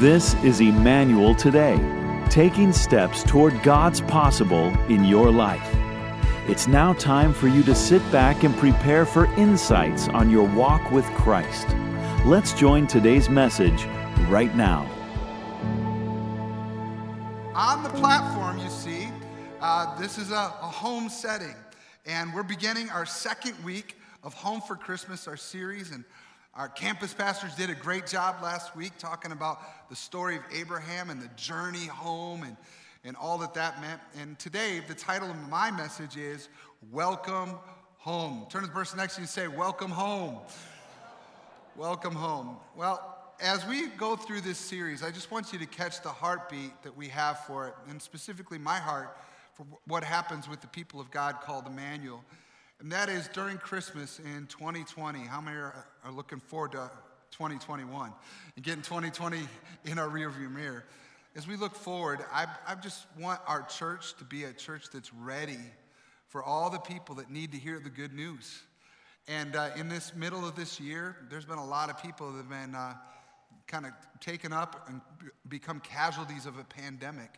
This is Emmanuel Today, taking steps toward God's possible in your life. It's now time for you to sit back and prepare for insights on your walk with Christ. Let's join today's message right now. On the platform, you see, uh, this is a, a home setting, and we're beginning our second week of Home for Christmas, our series. And our campus pastors did a great job last week talking about the story of Abraham and the journey home and, and all that that meant. And today, the title of my message is Welcome Home. Turn to the person next to you and say, Welcome home. Welcome home. Well, as we go through this series, I just want you to catch the heartbeat that we have for it, and specifically my heart for what happens with the people of God called Emmanuel. And that is during Christmas in 2020. How many are, are looking forward to 2021 and getting 2020 in our rearview mirror? As we look forward, I, I just want our church to be a church that's ready for all the people that need to hear the good news. And uh, in this middle of this year, there's been a lot of people that have been uh, kind of taken up and become casualties of a pandemic.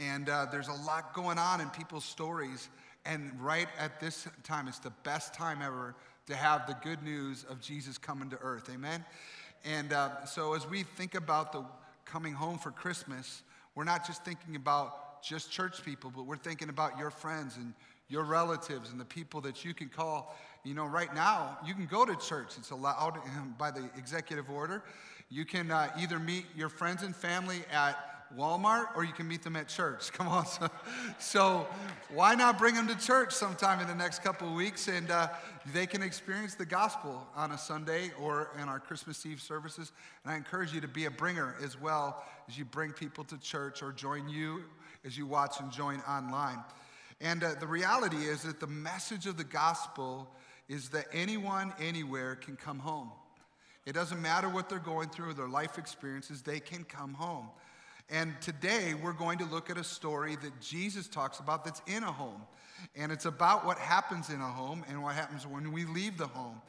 And uh, there's a lot going on in people's stories. And right at this time, it's the best time ever to have the good news of Jesus coming to earth. Amen? And uh, so as we think about the coming home for Christmas, we're not just thinking about just church people, but we're thinking about your friends and your relatives and the people that you can call. You know, right now, you can go to church. It's allowed by the executive order. You can uh, either meet your friends and family at Walmart or you can meet them at church. Come on. So, so why not bring them to church sometime in the next couple of weeks and uh, they can experience the gospel on a Sunday or in our Christmas Eve services. And I encourage you to be a bringer as well as you bring people to church or join you as you watch and join online. And uh, the reality is that the message of the gospel is that anyone, anywhere can come home. It doesn't matter what they're going through, their life experiences, they can come home. And today we're going to look at a story that Jesus talks about that's in a home. And it's about what happens in a home and what happens when we leave the home.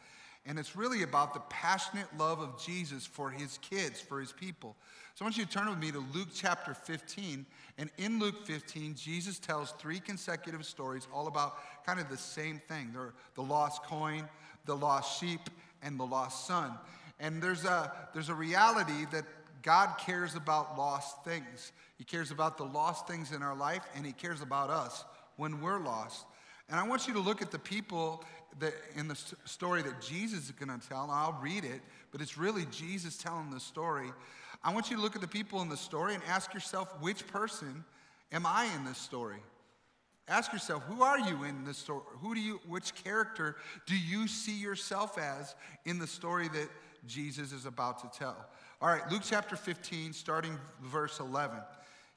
And it's really about the passionate love of Jesus for his kids, for his people. So I want you to turn with me to Luke chapter 15. And in Luke 15, Jesus tells three consecutive stories all about kind of the same thing the lost coin, the lost sheep, and the lost son. And there's a, there's a reality that God cares about lost things. He cares about the lost things in our life, and He cares about us when we're lost. And I want you to look at the people that in the story that Jesus is going to tell. And I'll read it, but it's really Jesus telling the story. I want you to look at the people in the story and ask yourself, which person am I in this story? Ask yourself, who are you in this story? Who do you, which character do you see yourself as in the story that Jesus is about to tell? All right, Luke chapter 15, starting verse 11. He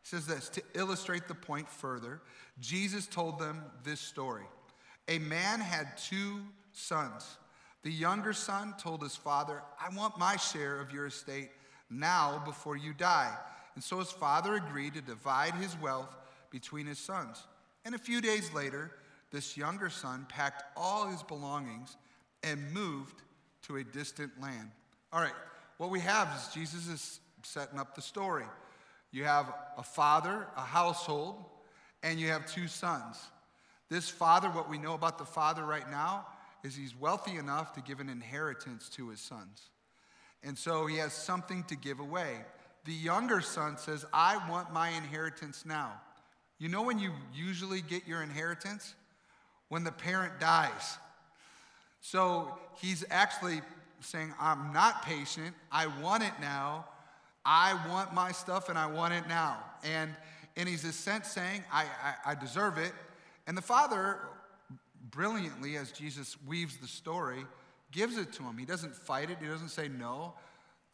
says this to illustrate the point further. Jesus told them this story. A man had two sons. The younger son told his father, I want my share of your estate now before you die. And so his father agreed to divide his wealth between his sons. And a few days later, this younger son packed all his belongings and moved to a distant land. All right, what we have is Jesus is setting up the story. You have a father, a household, and you have two sons. This father, what we know about the father right now, is he's wealthy enough to give an inheritance to his sons. And so he has something to give away. The younger son says, I want my inheritance now. You know when you usually get your inheritance? When the parent dies. So he's actually saying, I'm not patient. I want it now. I want my stuff and I want it now. And, and he's a sense saying, I, I, I deserve it. And the father, brilliantly, as Jesus weaves the story, gives it to him. He doesn't fight it, he doesn't say no.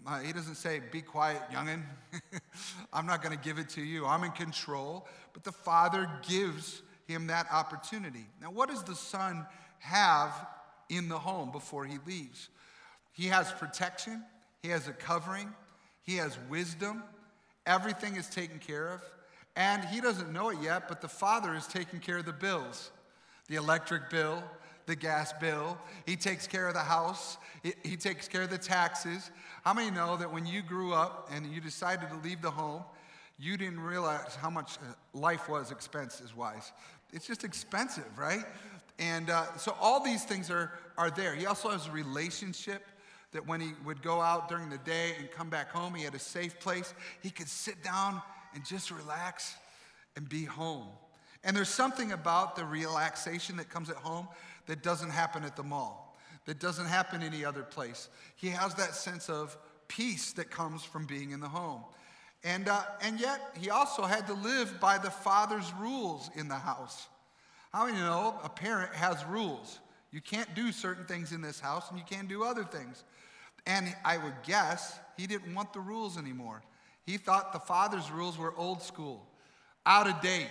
Uh, he doesn't say, Be quiet, youngin'. I'm not going to give it to you. I'm in control. But the father gives him that opportunity. Now, what does the son have in the home before he leaves? He has protection, he has a covering, he has wisdom. Everything is taken care of. And he doesn't know it yet, but the father is taking care of the bills the electric bill, the gas bill, he takes care of the house, he, he takes care of the taxes. How many know that when you grew up and you decided to leave the home, you didn't realize how much uh, life was expenses wise? It's just expensive, right? And uh, so all these things are, are there. He also has a relationship that when he would go out during the day and come back home, he had a safe place. He could sit down and just relax and be home. And there's something about the relaxation that comes at home that doesn't happen at the mall, that doesn't happen any other place. He has that sense of peace that comes from being in the home. And, uh, and yet, he also had to live by the father's rules in the house. How many know a parent has rules? You can't do certain things in this house, and you can't do other things. And I would guess he didn't want the rules anymore. He thought the father's rules were old school, out of date.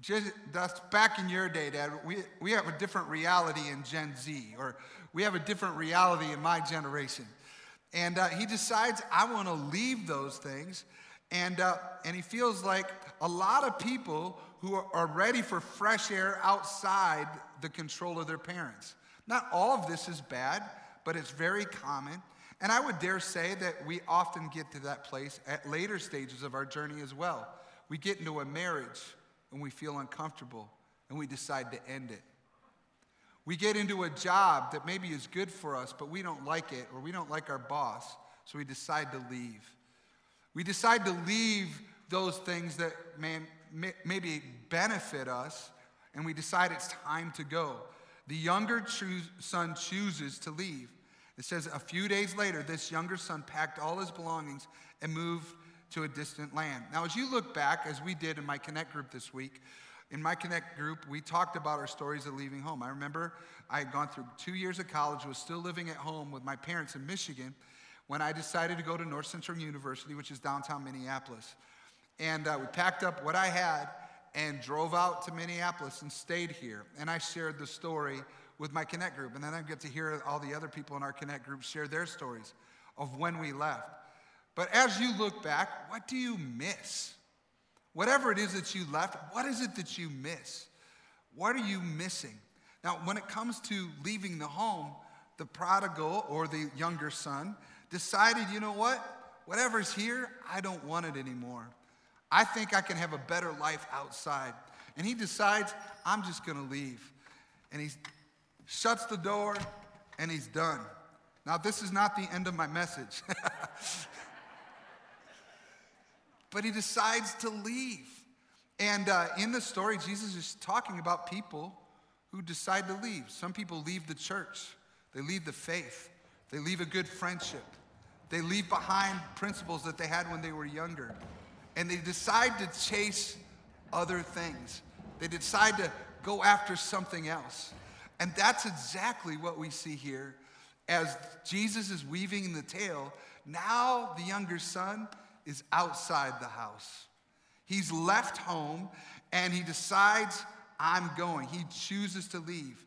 Just, that's back in your day, Dad. We, we have a different reality in Gen Z, or we have a different reality in my generation. And uh, he decides, I want to leave those things. And, uh, and he feels like a lot of people who are, are ready for fresh air outside the control of their parents. Not all of this is bad, but it's very common. And I would dare say that we often get to that place at later stages of our journey as well. We get into a marriage and we feel uncomfortable and we decide to end it. We get into a job that maybe is good for us, but we don't like it or we don't like our boss, so we decide to leave. We decide to leave those things that may, may, maybe benefit us, and we decide it's time to go. The younger son chooses to leave. It says, a few days later, this younger son packed all his belongings and moved to a distant land. Now, as you look back, as we did in my Connect group this week, in my Connect group, we talked about our stories of leaving home. I remember I had gone through two years of college, was still living at home with my parents in Michigan when I decided to go to North Central University, which is downtown Minneapolis. And uh, we packed up what I had and drove out to Minneapolis and stayed here. And I shared the story with my Connect group. And then I get to hear all the other people in our Connect group share their stories of when we left. But as you look back, what do you miss? Whatever it is that you left, what is it that you miss? What are you missing? Now, when it comes to leaving the home, the prodigal or the younger son decided, you know what? Whatever's here, I don't want it anymore. I think I can have a better life outside. And he decides, I'm just going to leave. And he shuts the door and he's done. Now, this is not the end of my message. but he decides to leave. And uh, in the story, Jesus is talking about people who decide to leave. Some people leave the church, they leave the faith, they leave a good friendship, they leave behind principles that they had when they were younger and they decide to chase other things. They decide to go after something else. And that's exactly what we see here as Jesus is weaving the tale. Now the younger son is outside the house. He's left home and he decides, I'm going. He chooses to leave.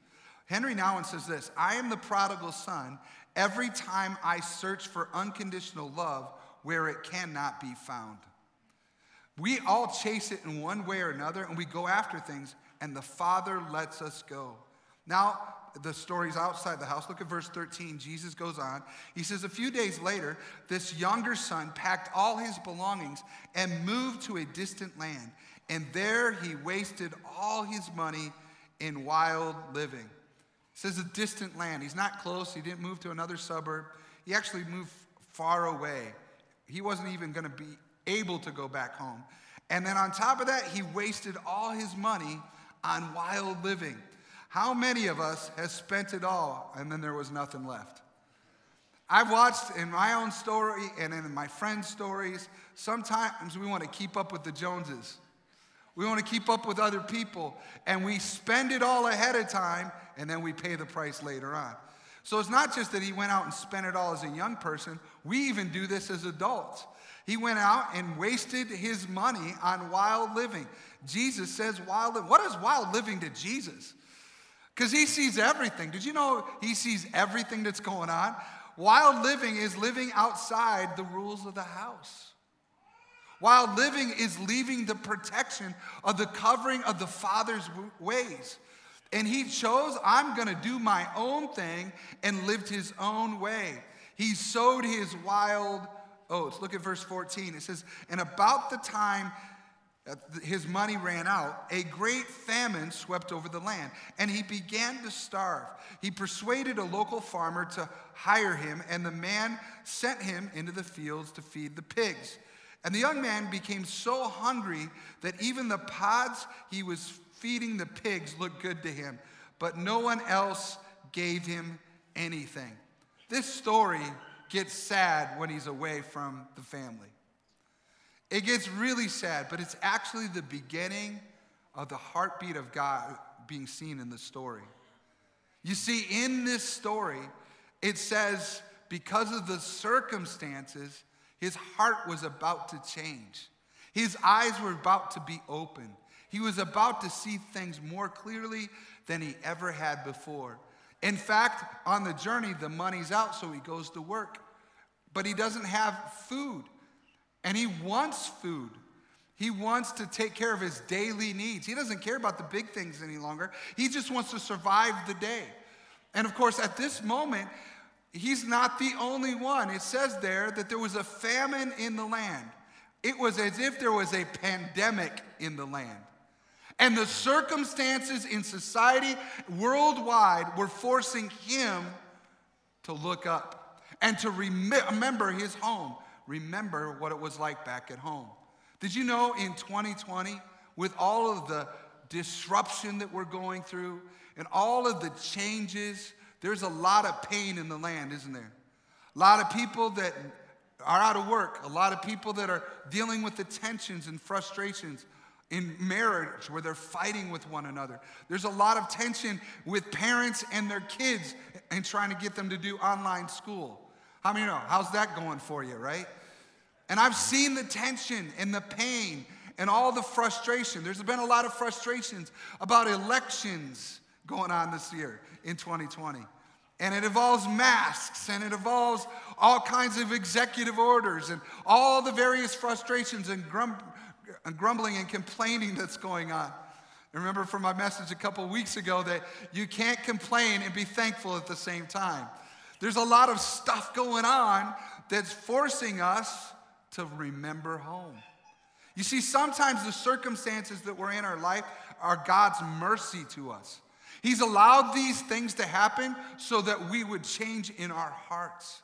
Henry Nouwen says this I am the prodigal son every time I search for unconditional love where it cannot be found. We all chase it in one way or another, and we go after things, and the Father lets us go. Now, the story's outside the house. Look at verse 13. Jesus goes on. He says, A few days later, this younger son packed all his belongings and moved to a distant land. And there he wasted all his money in wild living. It says a distant land. He's not close. He didn't move to another suburb. He actually moved far away. He wasn't even going to be able to go back home. And then on top of that, he wasted all his money on wild living. How many of us has spent it all and then there was nothing left? I've watched in my own story and in my friends' stories, sometimes we want to keep up with the Joneses. We want to keep up with other people and we spend it all ahead of time and then we pay the price later on. So it's not just that he went out and spent it all as a young person, we even do this as adults. He went out and wasted his money on wild living. Jesus says wild living. What is wild living to Jesus? Because he sees everything. Did you know he sees everything that's going on? Wild living is living outside the rules of the house. Wild living is leaving the protection of the covering of the Father's ways. And he chose, I'm going to do my own thing and lived his own way. He sowed his wild oats. Look at verse 14. It says, And about the time his money ran out, a great famine swept over the land, and he began to starve. He persuaded a local farmer to hire him, and the man sent him into the fields to feed the pigs. And the young man became so hungry that even the pods he was feeding the pigs looked good to him, but no one else gave him anything. This story gets sad when he's away from the family. It gets really sad, but it's actually the beginning of the heartbeat of God being seen in the story. You see, in this story, it says because of the circumstances, his heart was about to change. His eyes were about to be opened. He was about to see things more clearly than he ever had before. In fact, on the journey, the money's out, so he goes to work. But he doesn't have food, and he wants food. He wants to take care of his daily needs. He doesn't care about the big things any longer. He just wants to survive the day. And of course, at this moment, he's not the only one. It says there that there was a famine in the land. It was as if there was a pandemic in the land. And the circumstances in society worldwide were forcing him to look up and to rem- remember his home, remember what it was like back at home. Did you know in 2020, with all of the disruption that we're going through and all of the changes there's a lot of pain in the land, isn't there? A lot of people that are out of work, a lot of people that are dealing with the tensions and frustrations in marriage where they're fighting with one another. There's a lot of tension with parents and their kids and trying to get them to do online school. How many know? How's that going for you, right? And I've seen the tension and the pain and all the frustration. There's been a lot of frustrations about elections going on this year in 2020. And it involves masks and it involves all kinds of executive orders and all the various frustrations and, grum- and grumbling and complaining that's going on. Remember from my message a couple weeks ago that you can't complain and be thankful at the same time. There's a lot of stuff going on that's forcing us to remember home. You see, sometimes the circumstances that we're in our life are God's mercy to us. He's allowed these things to happen so that we would change in our hearts.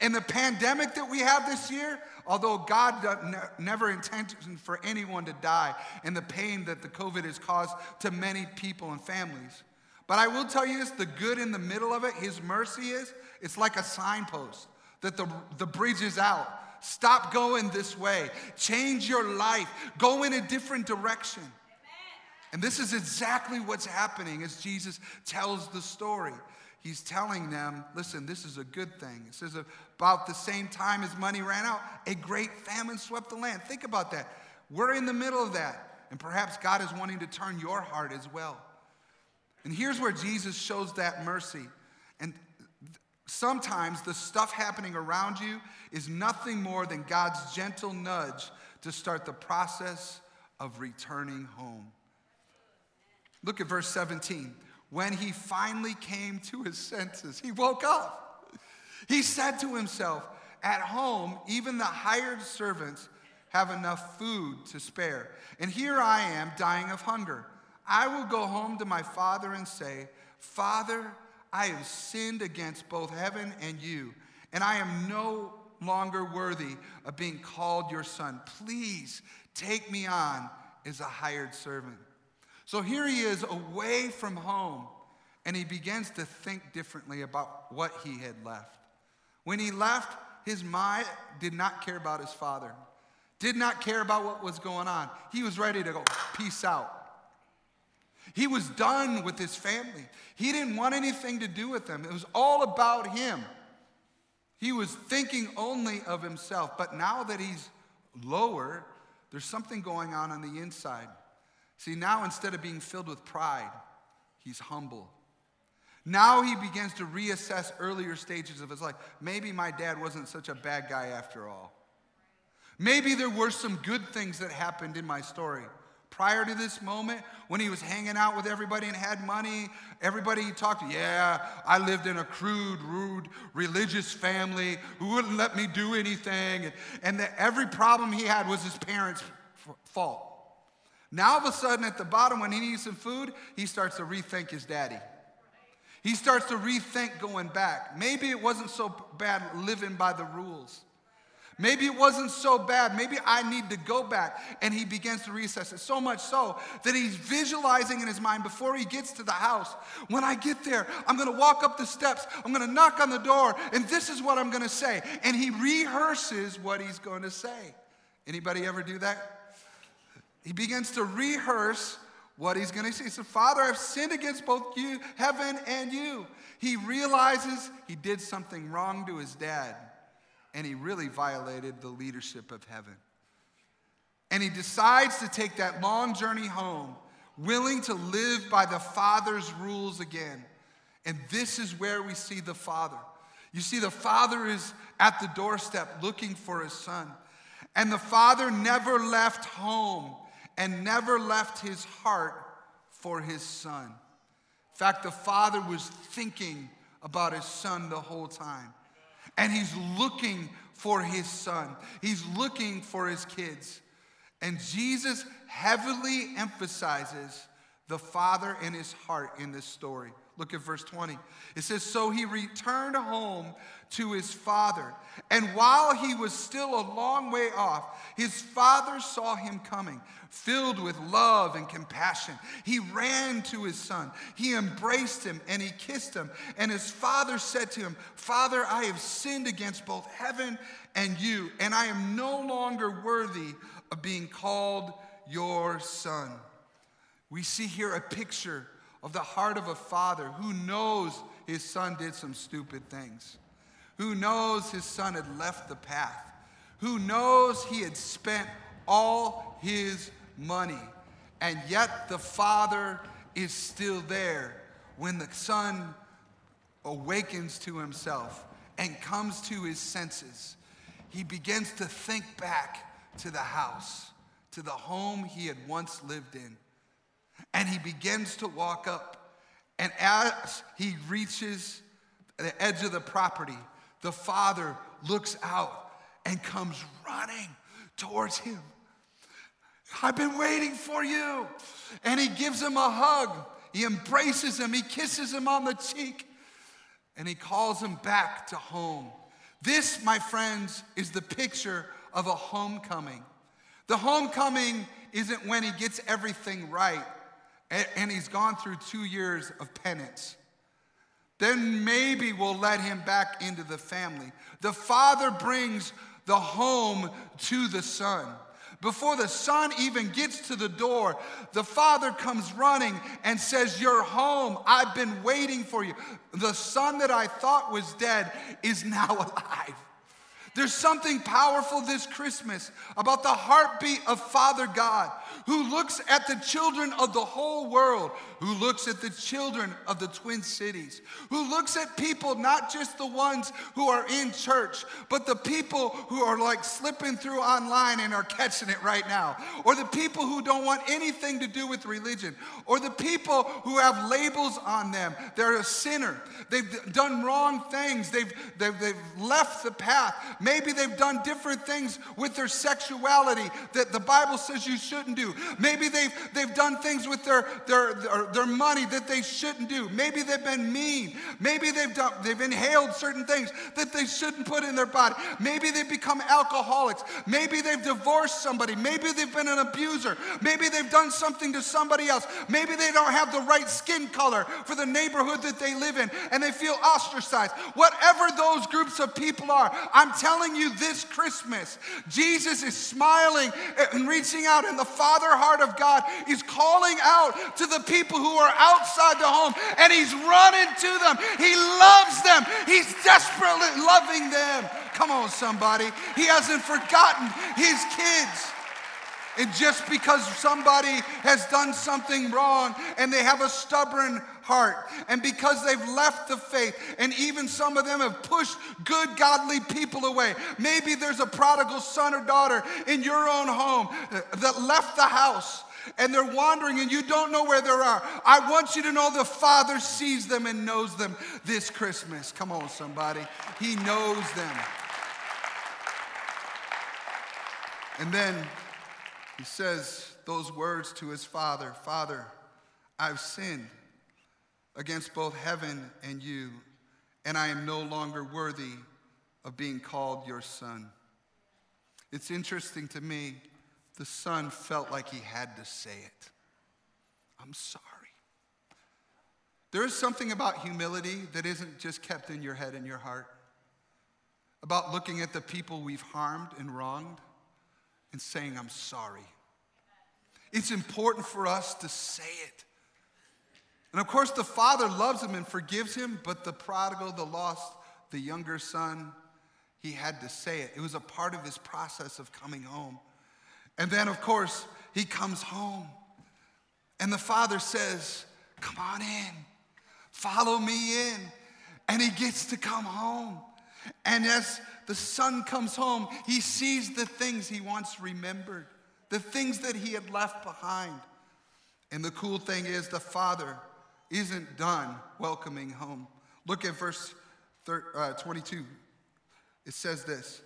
And the pandemic that we have this year, although God never intended for anyone to die and the pain that the COVID has caused to many people and families. But I will tell you this the good in the middle of it, His mercy is, it's like a signpost that the, the bridge is out. Stop going this way. Change your life. Go in a different direction. And this is exactly what's happening as Jesus tells the story. He's telling them, listen, this is a good thing. It says, about the same time as money ran out, a great famine swept the land. Think about that. We're in the middle of that. And perhaps God is wanting to turn your heart as well. And here's where Jesus shows that mercy. And sometimes the stuff happening around you is nothing more than God's gentle nudge to start the process of returning home. Look at verse 17. When he finally came to his senses, he woke up. He said to himself, At home, even the hired servants have enough food to spare. And here I am dying of hunger. I will go home to my father and say, Father, I have sinned against both heaven and you, and I am no longer worthy of being called your son. Please take me on as a hired servant. So here he is away from home, and he begins to think differently about what he had left. When he left, his mind did not care about his father, did not care about what was going on. He was ready to go, peace out. He was done with his family. He didn't want anything to do with them. It was all about him. He was thinking only of himself. But now that he's lower, there's something going on on the inside. See, now instead of being filled with pride, he's humble. Now he begins to reassess earlier stages of his life. Maybe my dad wasn't such a bad guy after all. Maybe there were some good things that happened in my story prior to this moment, when he was hanging out with everybody and had money, everybody he talked to, yeah, I lived in a crude, rude, religious family who wouldn't let me do anything. And, and the, every problem he had was his parents' fault. Now, all of a sudden, at the bottom, when he needs some food, he starts to rethink his daddy. He starts to rethink going back. Maybe it wasn't so bad living by the rules. Maybe it wasn't so bad. Maybe I need to go back. And he begins to reassess it. So much so that he's visualizing in his mind before he gets to the house. When I get there, I'm going to walk up the steps. I'm going to knock on the door. And this is what I'm going to say. And he rehearses what he's going to say. Anybody ever do that? He begins to rehearse what he's going to say. He said, Father, I've sinned against both you, heaven and you. He realizes he did something wrong to his dad and he really violated the leadership of heaven. And he decides to take that long journey home, willing to live by the Father's rules again. And this is where we see the Father. You see, the Father is at the doorstep looking for his son. And the Father never left home and never left his heart for his son. In fact, the Father was thinking about his son the whole time and he's looking for his son. He's looking for his kids. And Jesus heavily emphasizes the father and his heart in this story. Look at verse 20. It says, So he returned home to his father. And while he was still a long way off, his father saw him coming, filled with love and compassion. He ran to his son, he embraced him, and he kissed him. And his father said to him, Father, I have sinned against both heaven and you, and I am no longer worthy of being called your son. We see here a picture of the heart of a father who knows his son did some stupid things who knows his son had left the path, who knows he had spent all his money, and yet the father is still there when the son awakens to himself and comes to his senses. He begins to think back to the house, to the home he had once lived in. And he begins to walk up. And as he reaches the edge of the property, the father looks out and comes running towards him. I've been waiting for you. And he gives him a hug. He embraces him. He kisses him on the cheek. And he calls him back to home. This, my friends, is the picture of a homecoming. The homecoming isn't when he gets everything right and he's gone through two years of penance then maybe we'll let him back into the family. The father brings the home to the son. Before the son even gets to the door, the father comes running and says, You're home. I've been waiting for you. The son that I thought was dead is now alive. There's something powerful this Christmas about the heartbeat of Father God who looks at the children of the whole world, who looks at the children of the Twin Cities, who looks at people, not just the ones who are in church, but the people who are like slipping through online and are catching it right now, or the people who don't want anything to do with religion, or the people who have labels on them. They're a sinner. They've done wrong things. They've, they've, they've left the path. Maybe they've done different things with their sexuality that the Bible says you shouldn't do. Maybe they've, they've done things with their, their, their, their money that they shouldn't do. Maybe they've been mean. Maybe they've, done, they've inhaled certain things that they shouldn't put in their body. Maybe they've become alcoholics. Maybe they've divorced somebody. Maybe they've been an abuser. Maybe they've done something to somebody else. Maybe they don't have the right skin color for the neighborhood that they live in and they feel ostracized. Whatever those groups of people are, I'm telling you this Christmas, Jesus is smiling and reaching out, and the Father heart of God is calling out to the people who are outside the home, and He's running to them. He loves them, He's desperately loving them. Come on, somebody. He hasn't forgotten His kids. And just because somebody has done something wrong and they have a stubborn heart, and because they've left the faith, and even some of them have pushed good, godly people away, maybe there's a prodigal son or daughter in your own home that left the house and they're wandering and you don't know where they are. I want you to know the Father sees them and knows them this Christmas. Come on, somebody. He knows them. And then he says those words to his father Father, I've sinned against both heaven and you, and I am no longer worthy of being called your son. It's interesting to me, the son felt like he had to say it. I'm sorry. There is something about humility that isn't just kept in your head and your heart, about looking at the people we've harmed and wronged and saying, I'm sorry. It's important for us to say it. And of course, the father loves him and forgives him, but the prodigal, the lost, the younger son, he had to say it. It was a part of his process of coming home. And then, of course, he comes home. And the father says, Come on in, follow me in. And he gets to come home. And as the son comes home, he sees the things he once remembered, the things that he had left behind. And the cool thing is, the father isn't done welcoming home. Look at verse uh, 22. It says this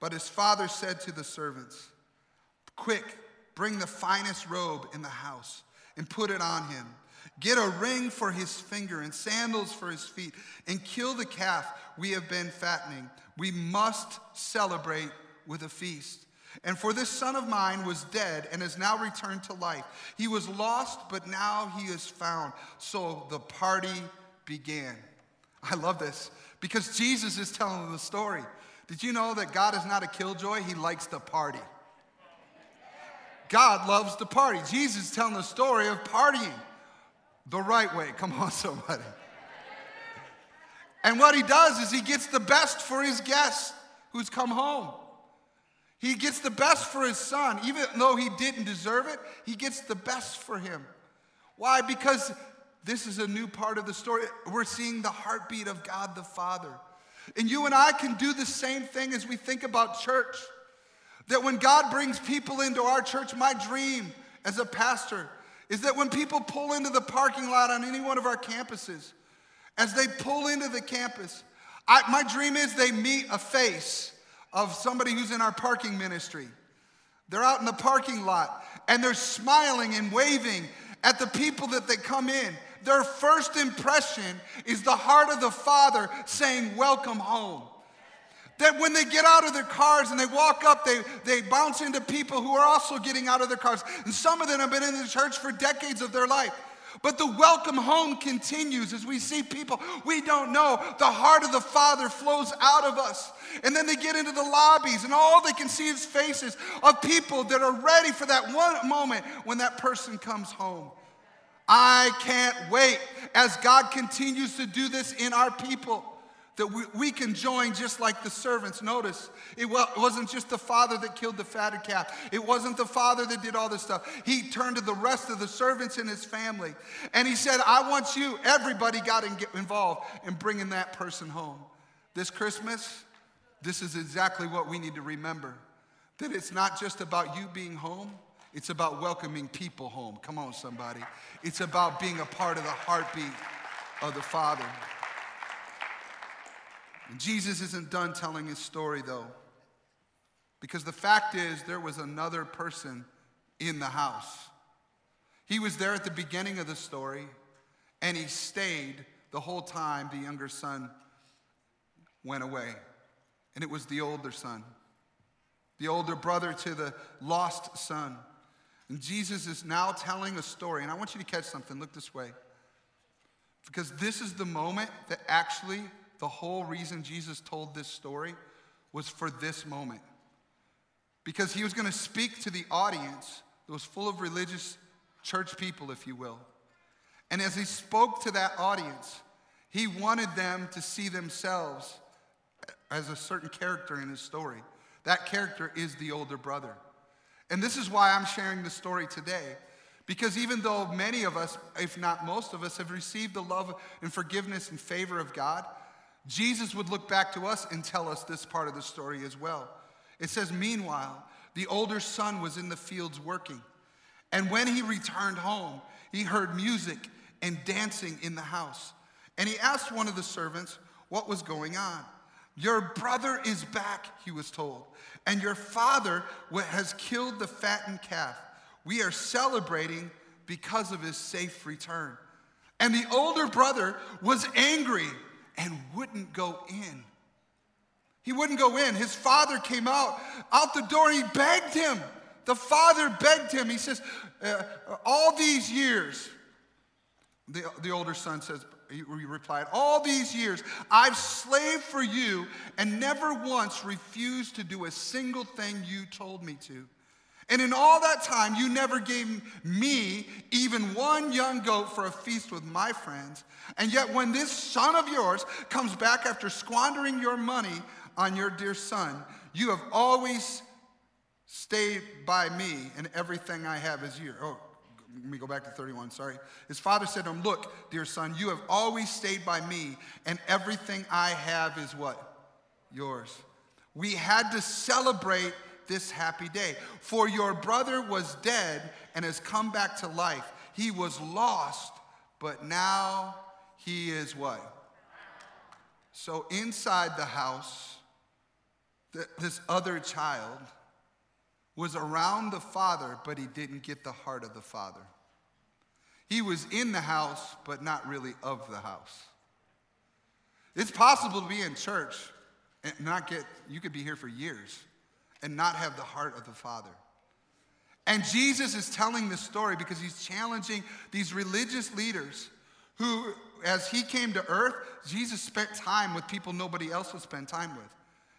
But his father said to the servants, Quick, bring the finest robe in the house and put it on him. Get a ring for his finger and sandals for his feet, and kill the calf we have been fattening. We must celebrate with a feast. And for this son of mine was dead and has now returned to life. He was lost, but now he is found. So the party began. I love this because Jesus is telling the story. Did you know that God is not a killjoy? He likes to party. God loves to party. Jesus is telling the story of partying the right way. Come on, somebody. And what he does is he gets the best for his guest who's come home. He gets the best for his son. Even though he didn't deserve it, he gets the best for him. Why? Because this is a new part of the story. We're seeing the heartbeat of God the Father. And you and I can do the same thing as we think about church. That when God brings people into our church, my dream as a pastor is that when people pull into the parking lot on any one of our campuses, as they pull into the campus, I, my dream is they meet a face of somebody who's in our parking ministry. They're out in the parking lot and they're smiling and waving at the people that they come in. Their first impression is the heart of the Father saying, Welcome home. That when they get out of their cars and they walk up, they, they bounce into people who are also getting out of their cars. And some of them have been in the church for decades of their life. But the welcome home continues as we see people we don't know. The heart of the Father flows out of us. And then they get into the lobbies, and all they can see is faces of people that are ready for that one moment when that person comes home. I can't wait as God continues to do this in our people that we, we can join just like the servants. Notice, it wasn't just the father that killed the fatted calf, it wasn't the father that did all this stuff. He turned to the rest of the servants in his family and he said, I want you, everybody got involved in bringing that person home. This Christmas, this is exactly what we need to remember that it's not just about you being home. It's about welcoming people home. Come on, somebody. It's about being a part of the heartbeat of the Father. And Jesus isn't done telling his story, though, because the fact is, there was another person in the house. He was there at the beginning of the story, and he stayed the whole time the younger son went away. And it was the older son, the older brother to the lost son. And Jesus is now telling a story. And I want you to catch something. Look this way. Because this is the moment that actually the whole reason Jesus told this story was for this moment. Because he was going to speak to the audience that was full of religious church people, if you will. And as he spoke to that audience, he wanted them to see themselves as a certain character in his story. That character is the older brother. And this is why I'm sharing the story today. Because even though many of us, if not most of us, have received the love and forgiveness and favor of God, Jesus would look back to us and tell us this part of the story as well. It says, Meanwhile, the older son was in the fields working. And when he returned home, he heard music and dancing in the house. And he asked one of the servants what was going on. Your brother is back, he was told, and your father has killed the fattened calf. We are celebrating because of his safe return. And the older brother was angry and wouldn't go in. He wouldn't go in. His father came out, out the door, he begged him. The father begged him. He says, uh, All these years, the, the older son says, he replied, All these years I've slaved for you and never once refused to do a single thing you told me to. And in all that time, you never gave me even one young goat for a feast with my friends. And yet, when this son of yours comes back after squandering your money on your dear son, you have always stayed by me, and everything I have is yours. Oh, let me go back to 31, sorry. His father said to him, Look, dear son, you have always stayed by me, and everything I have is what? Yours. We had to celebrate this happy day. For your brother was dead and has come back to life. He was lost, but now he is what? So inside the house, this other child was around the father, but he didn't get the heart of the father. He was in the house, but not really of the house. It's possible to be in church and not get, you could be here for years and not have the heart of the Father. And Jesus is telling this story because he's challenging these religious leaders who, as he came to earth, Jesus spent time with people nobody else would spend time with.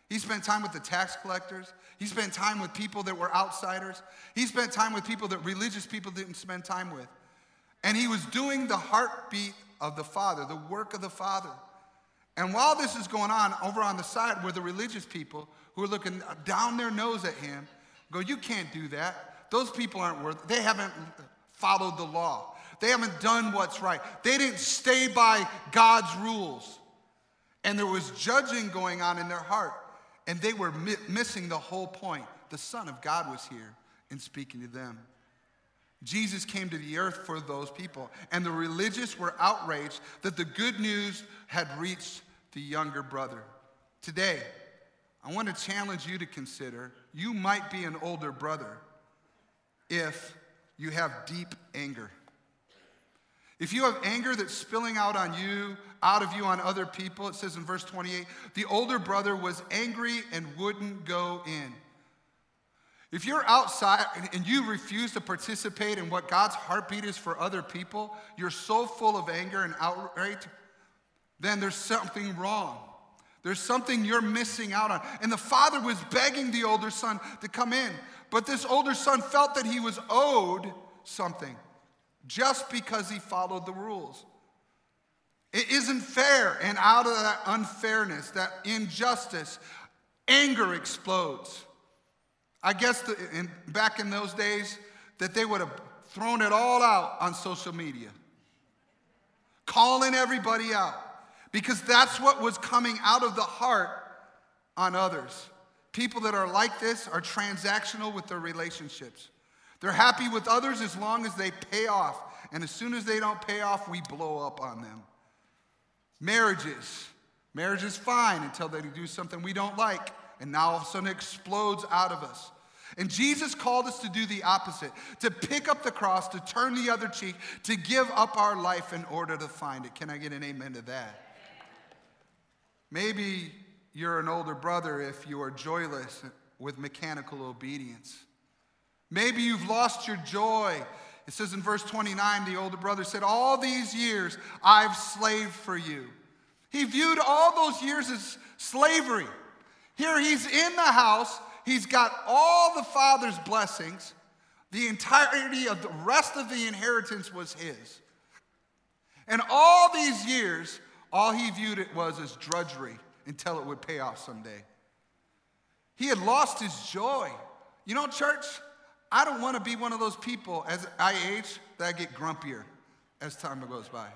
He spent time with the tax collectors. He spent time with people that were outsiders. He spent time with people that religious people didn't spend time with. And he was doing the heartbeat of the Father, the work of the Father. And while this is going on, over on the side were the religious people who are looking down their nose at him, go, You can't do that. Those people aren't worth They haven't followed the law. They haven't done what's right. They didn't stay by God's rules. And there was judging going on in their heart. And they were mi- missing the whole point. The Son of God was here and speaking to them. Jesus came to the earth for those people. And the religious were outraged that the good news had reached the younger brother. Today, I want to challenge you to consider you might be an older brother if you have deep anger. If you have anger that's spilling out on you, out of you on other people, it says in verse 28 the older brother was angry and wouldn't go in. If you're outside and you refuse to participate in what God's heartbeat is for other people, you're so full of anger and outrage, then there's something wrong. There's something you're missing out on. And the father was begging the older son to come in. But this older son felt that he was owed something just because he followed the rules. It isn't fair. And out of that unfairness, that injustice, anger explodes. I guess the, in, back in those days that they would have thrown it all out on social media, calling everybody out because that's what was coming out of the heart on others. People that are like this are transactional with their relationships. They're happy with others as long as they pay off. And as soon as they don't pay off, we blow up on them. Marriages. Marriage is fine until they do something we don't like. And now all of a sudden it explodes out of us. And Jesus called us to do the opposite to pick up the cross, to turn the other cheek, to give up our life in order to find it. Can I get an amen to that? Maybe you're an older brother if you are joyless with mechanical obedience. Maybe you've lost your joy. It says in verse 29, the older brother said, All these years I've slaved for you. He viewed all those years as slavery. Here he's in the house, he's got all the father's blessings. The entirety of the rest of the inheritance was his. And all these years, all he viewed it was as drudgery until it would pay off someday. He had lost his joy. You know, church, I don't want to be one of those people as I age that I get grumpier as time goes by.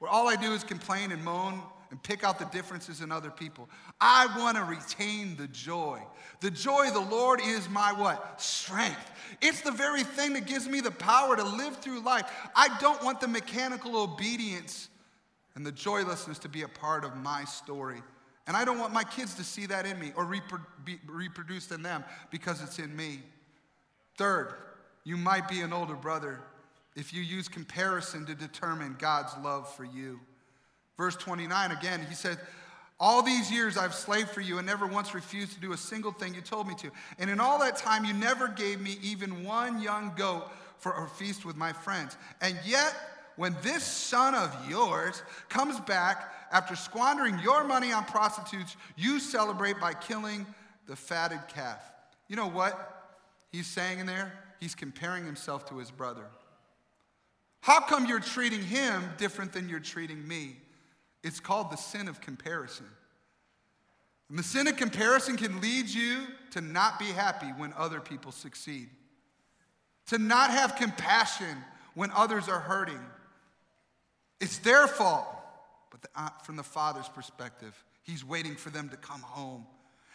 Where all I do is complain and moan and pick out the differences in other people. I want to retain the joy. The joy of the Lord is my what? Strength. It's the very thing that gives me the power to live through life. I don't want the mechanical obedience and the joylessness to be a part of my story. And I don't want my kids to see that in me or reproduced in them because it's in me. Third, you might be an older brother if you use comparison to determine God's love for you. Verse 29 again, he said, All these years I've slaved for you and never once refused to do a single thing you told me to. And in all that time, you never gave me even one young goat for a feast with my friends. And yet, when this son of yours comes back after squandering your money on prostitutes, you celebrate by killing the fatted calf. You know what he's saying in there? He's comparing himself to his brother. How come you're treating him different than you're treating me? It's called the sin of comparison. And the sin of comparison can lead you to not be happy when other people succeed, to not have compassion when others are hurting. It's their fault. But the, uh, from the father's perspective, he's waiting for them to come home.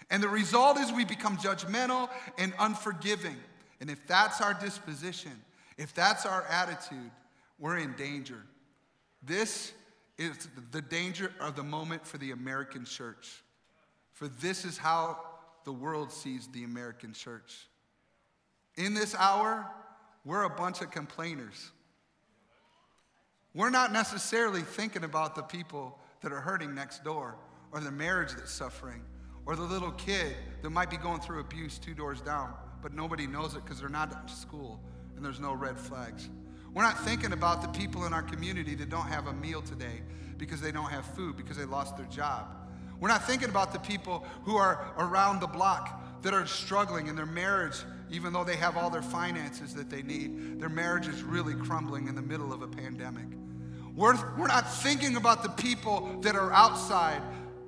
And the result is we become judgmental and unforgiving. And if that's our disposition, if that's our attitude, we're in danger. This is the danger of the moment for the American church. For this is how the world sees the American church. In this hour, we're a bunch of complainers. We're not necessarily thinking about the people that are hurting next door, or the marriage that's suffering, or the little kid that might be going through abuse two doors down, but nobody knows it because they're not at school and there's no red flags. We're not thinking about the people in our community that don't have a meal today because they don't have food, because they lost their job. We're not thinking about the people who are around the block that are struggling in their marriage, even though they have all their finances that they need. Their marriage is really crumbling in the middle of a pandemic. We're, we're not thinking about the people that are outside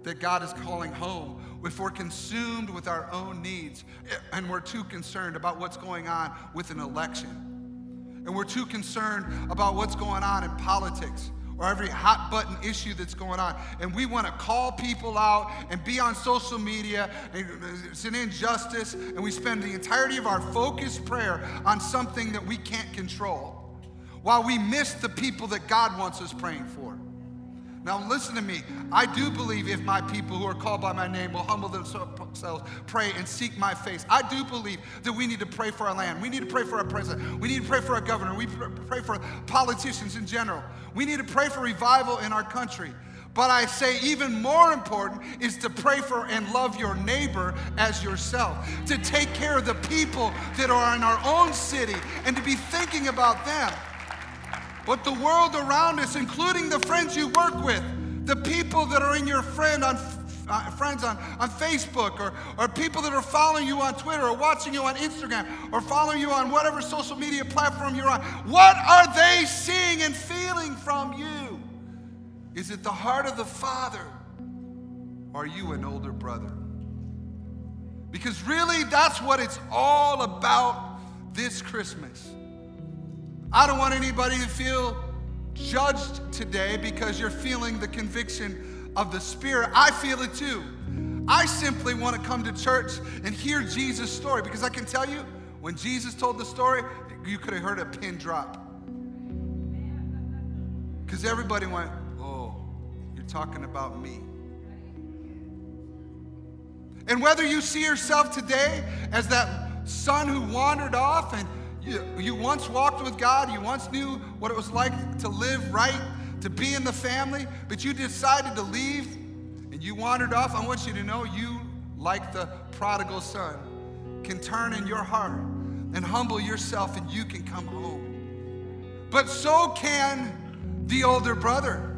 that God is calling home. If we're consumed with our own needs eh, and we're too concerned about what's going on with an election, and we're too concerned about what's going on in politics or every hot button issue that's going on. And we want to call people out and be on social media. It's an injustice. And we spend the entirety of our focused prayer on something that we can't control while we miss the people that God wants us praying for. Now, listen to me. I do believe if my people who are called by my name will humble themselves, pray, and seek my face, I do believe that we need to pray for our land. We need to pray for our president. We need to pray for our governor. We pray for politicians in general. We need to pray for revival in our country. But I say even more important is to pray for and love your neighbor as yourself, to take care of the people that are in our own city and to be thinking about them. But the world around us, including the friends you work with, the people that are in your friend on uh, friends on, on Facebook or, or people that are following you on Twitter or watching you on Instagram or following you on whatever social media platform you're on, what are they seeing and feeling from you? Is it the heart of the Father? Or are you an older brother? Because really, that's what it's all about this Christmas. I don't want anybody to feel judged today because you're feeling the conviction of the Spirit. I feel it too. I simply want to come to church and hear Jesus' story because I can tell you, when Jesus told the story, you could have heard a pin drop. Because everybody went, Oh, you're talking about me. And whether you see yourself today as that son who wandered off and you, you once walked with God, you once knew what it was like to live right, to be in the family, but you decided to leave and you wandered off. I want you to know you, like the prodigal son, can turn in your heart and humble yourself and you can come home. But so can the older brother.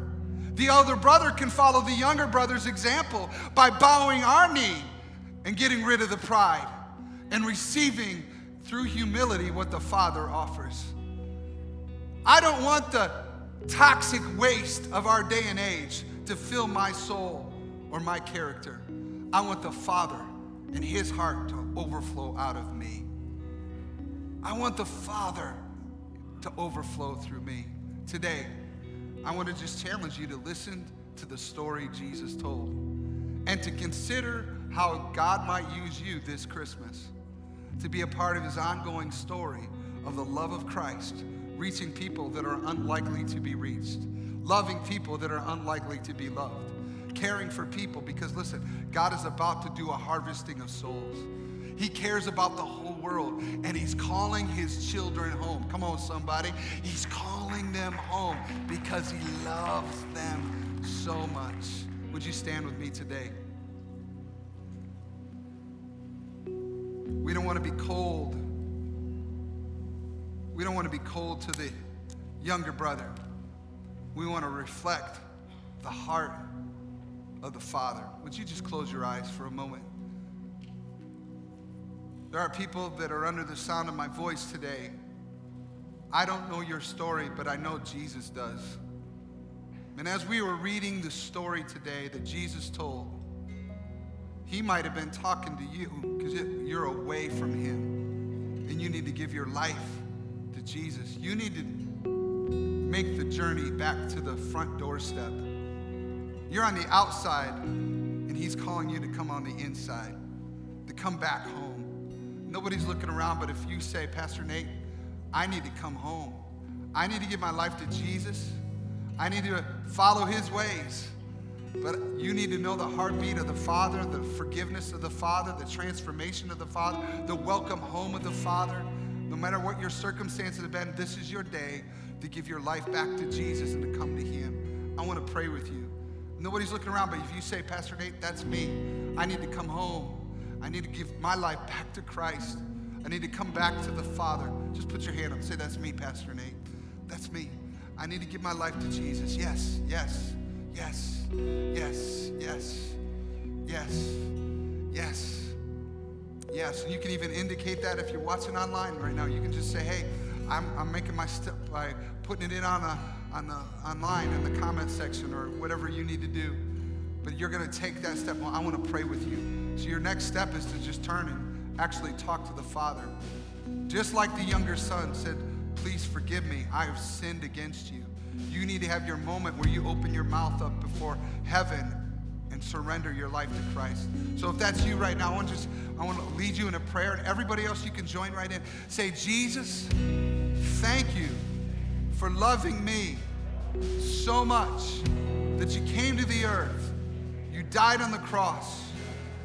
The older brother can follow the younger brother's example by bowing our knee and getting rid of the pride and receiving through humility what the Father offers. I don't want the toxic waste of our day and age to fill my soul or my character. I want the Father and His heart to overflow out of me. I want the Father to overflow through me. Today, I want to just challenge you to listen to the story Jesus told and to consider how God might use you this Christmas to be a part of his ongoing story of the love of Christ, reaching people that are unlikely to be reached, loving people that are unlikely to be loved, caring for people because listen, God is about to do a harvesting of souls. He cares about the whole world and He's calling His children home. Come on, somebody. He's calling them home because He loves them so much. Would you stand with me today? We don't want to be cold. We don't want to be cold to the younger brother. We want to reflect the heart of the Father. Would you just close your eyes for a moment? There are people that are under the sound of my voice today. I don't know your story, but I know Jesus does. And as we were reading the story today that Jesus told, he might have been talking to you because you're away from him and you need to give your life to Jesus. You need to make the journey back to the front doorstep. You're on the outside and he's calling you to come on the inside, to come back home. Nobody's looking around, but if you say, Pastor Nate, I need to come home. I need to give my life to Jesus. I need to follow his ways. But you need to know the heartbeat of the Father, the forgiveness of the Father, the transformation of the Father, the welcome home of the Father. No matter what your circumstances have been, this is your day to give your life back to Jesus and to come to Him. I want to pray with you. Nobody's looking around, but if you say, Pastor Nate, that's me. I need to come home. I need to give my life back to Christ. I need to come back to the Father. Just put your hand up. Say, That's me, Pastor Nate. That's me. I need to give my life to Jesus. Yes, yes. Yes, yes, yes, yes, yes, yes. And you can even indicate that if you're watching online right now. You can just say, hey, I'm, I'm making my step by putting it in on, a, on the, online in the comment section or whatever you need to do. But you're going to take that step. Well, I want to pray with you. So your next step is to just turn and actually talk to the Father. Just like the younger son said, please forgive me. I have sinned against you. You need to have your moment where you open your mouth up before heaven and surrender your life to Christ. So if that's you right now, I want to just I want to lead you in a prayer, and everybody else you can join right in. Say, Jesus, thank you for loving me so much that you came to the earth. You died on the cross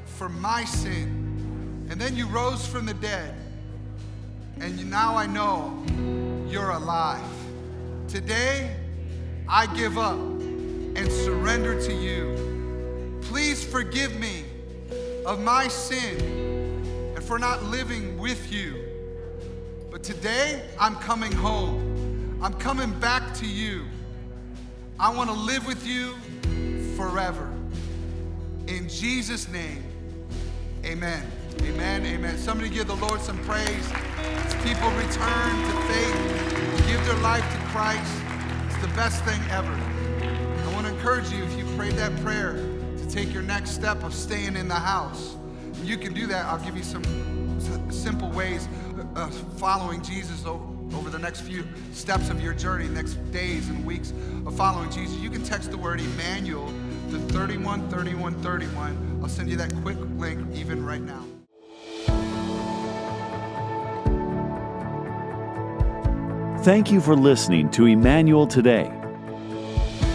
for my sin, and then you rose from the dead. And now I know you're alive. Today, I give up and surrender to you. Please forgive me of my sin and for not living with you. But today, I'm coming home. I'm coming back to you. I want to live with you forever. In Jesus' name, amen. Amen. Amen. Somebody give the Lord some praise. As people return to faith, give their life to Christ the best thing ever. I want to encourage you, if you prayed that prayer, to take your next step of staying in the house. You can do that. I'll give you some simple ways of following Jesus over the next few steps of your journey, next days and weeks of following Jesus. You can text the word Emmanuel to 313131. I'll send you that quick link even right now. Thank you for listening to Emmanuel Today.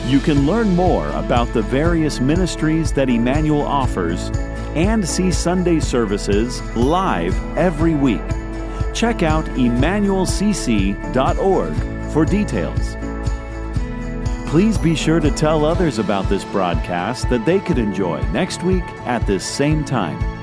You can learn more about the various ministries that Emmanuel offers and see Sunday services live every week. Check out emmanuelcc.org for details. Please be sure to tell others about this broadcast that they could enjoy next week at this same time.